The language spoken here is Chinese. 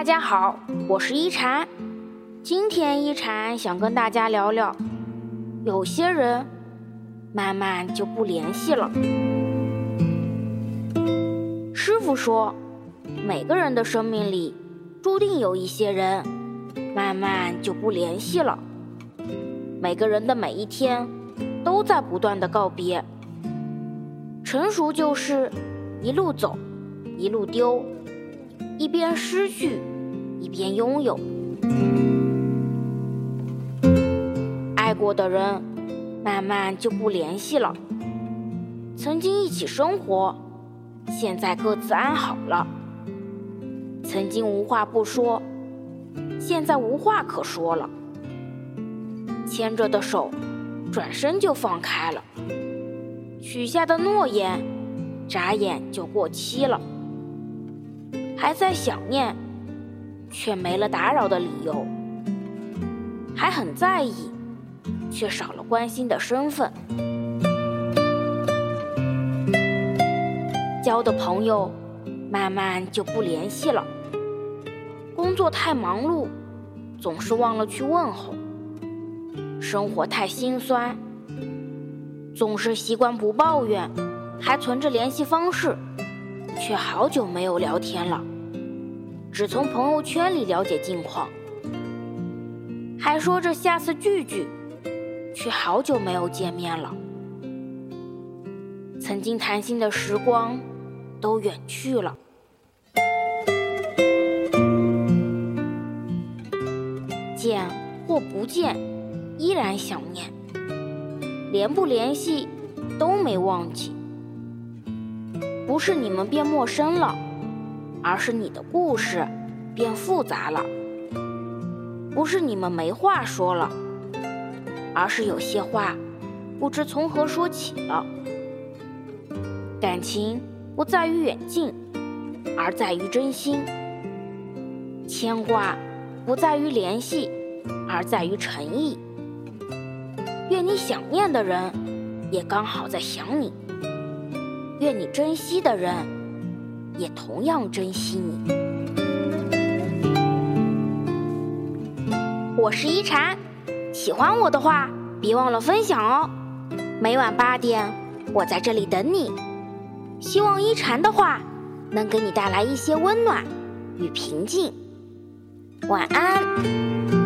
大家好，我是一禅。今天一禅想跟大家聊聊，有些人慢慢就不联系了。师傅说，每个人的生命里注定有一些人慢慢就不联系了。每个人的每一天都在不断的告别。成熟就是一路走，一路丢。一边失去，一边拥有。爱过的人，慢慢就不联系了。曾经一起生活，现在各自安好了。曾经无话不说，现在无话可说了。牵着的手，转身就放开了。许下的诺言，眨眼就过期了。还在想念，却没了打扰的理由；还很在意，却少了关心的身份。交的朋友，慢慢就不联系了。工作太忙碌，总是忘了去问候；生活太心酸，总是习惯不抱怨，还存着联系方式。却好久没有聊天了，只从朋友圈里了解近况，还说着下次聚聚，却好久没有见面了。曾经谈心的时光都远去了，见或不见，依然想念，联不联系都没忘记。不是你们变陌生了，而是你的故事变复杂了；不是你们没话说了，而是有些话不知从何说起了。感情不在于远近，而在于真心；牵挂不在于联系，而在于诚意。愿你想念的人，也刚好在想你。愿你珍惜的人，也同样珍惜你。我是一禅，喜欢我的话，别忘了分享哦。每晚八点，我在这里等你。希望一禅的话能给你带来一些温暖与平静。晚安。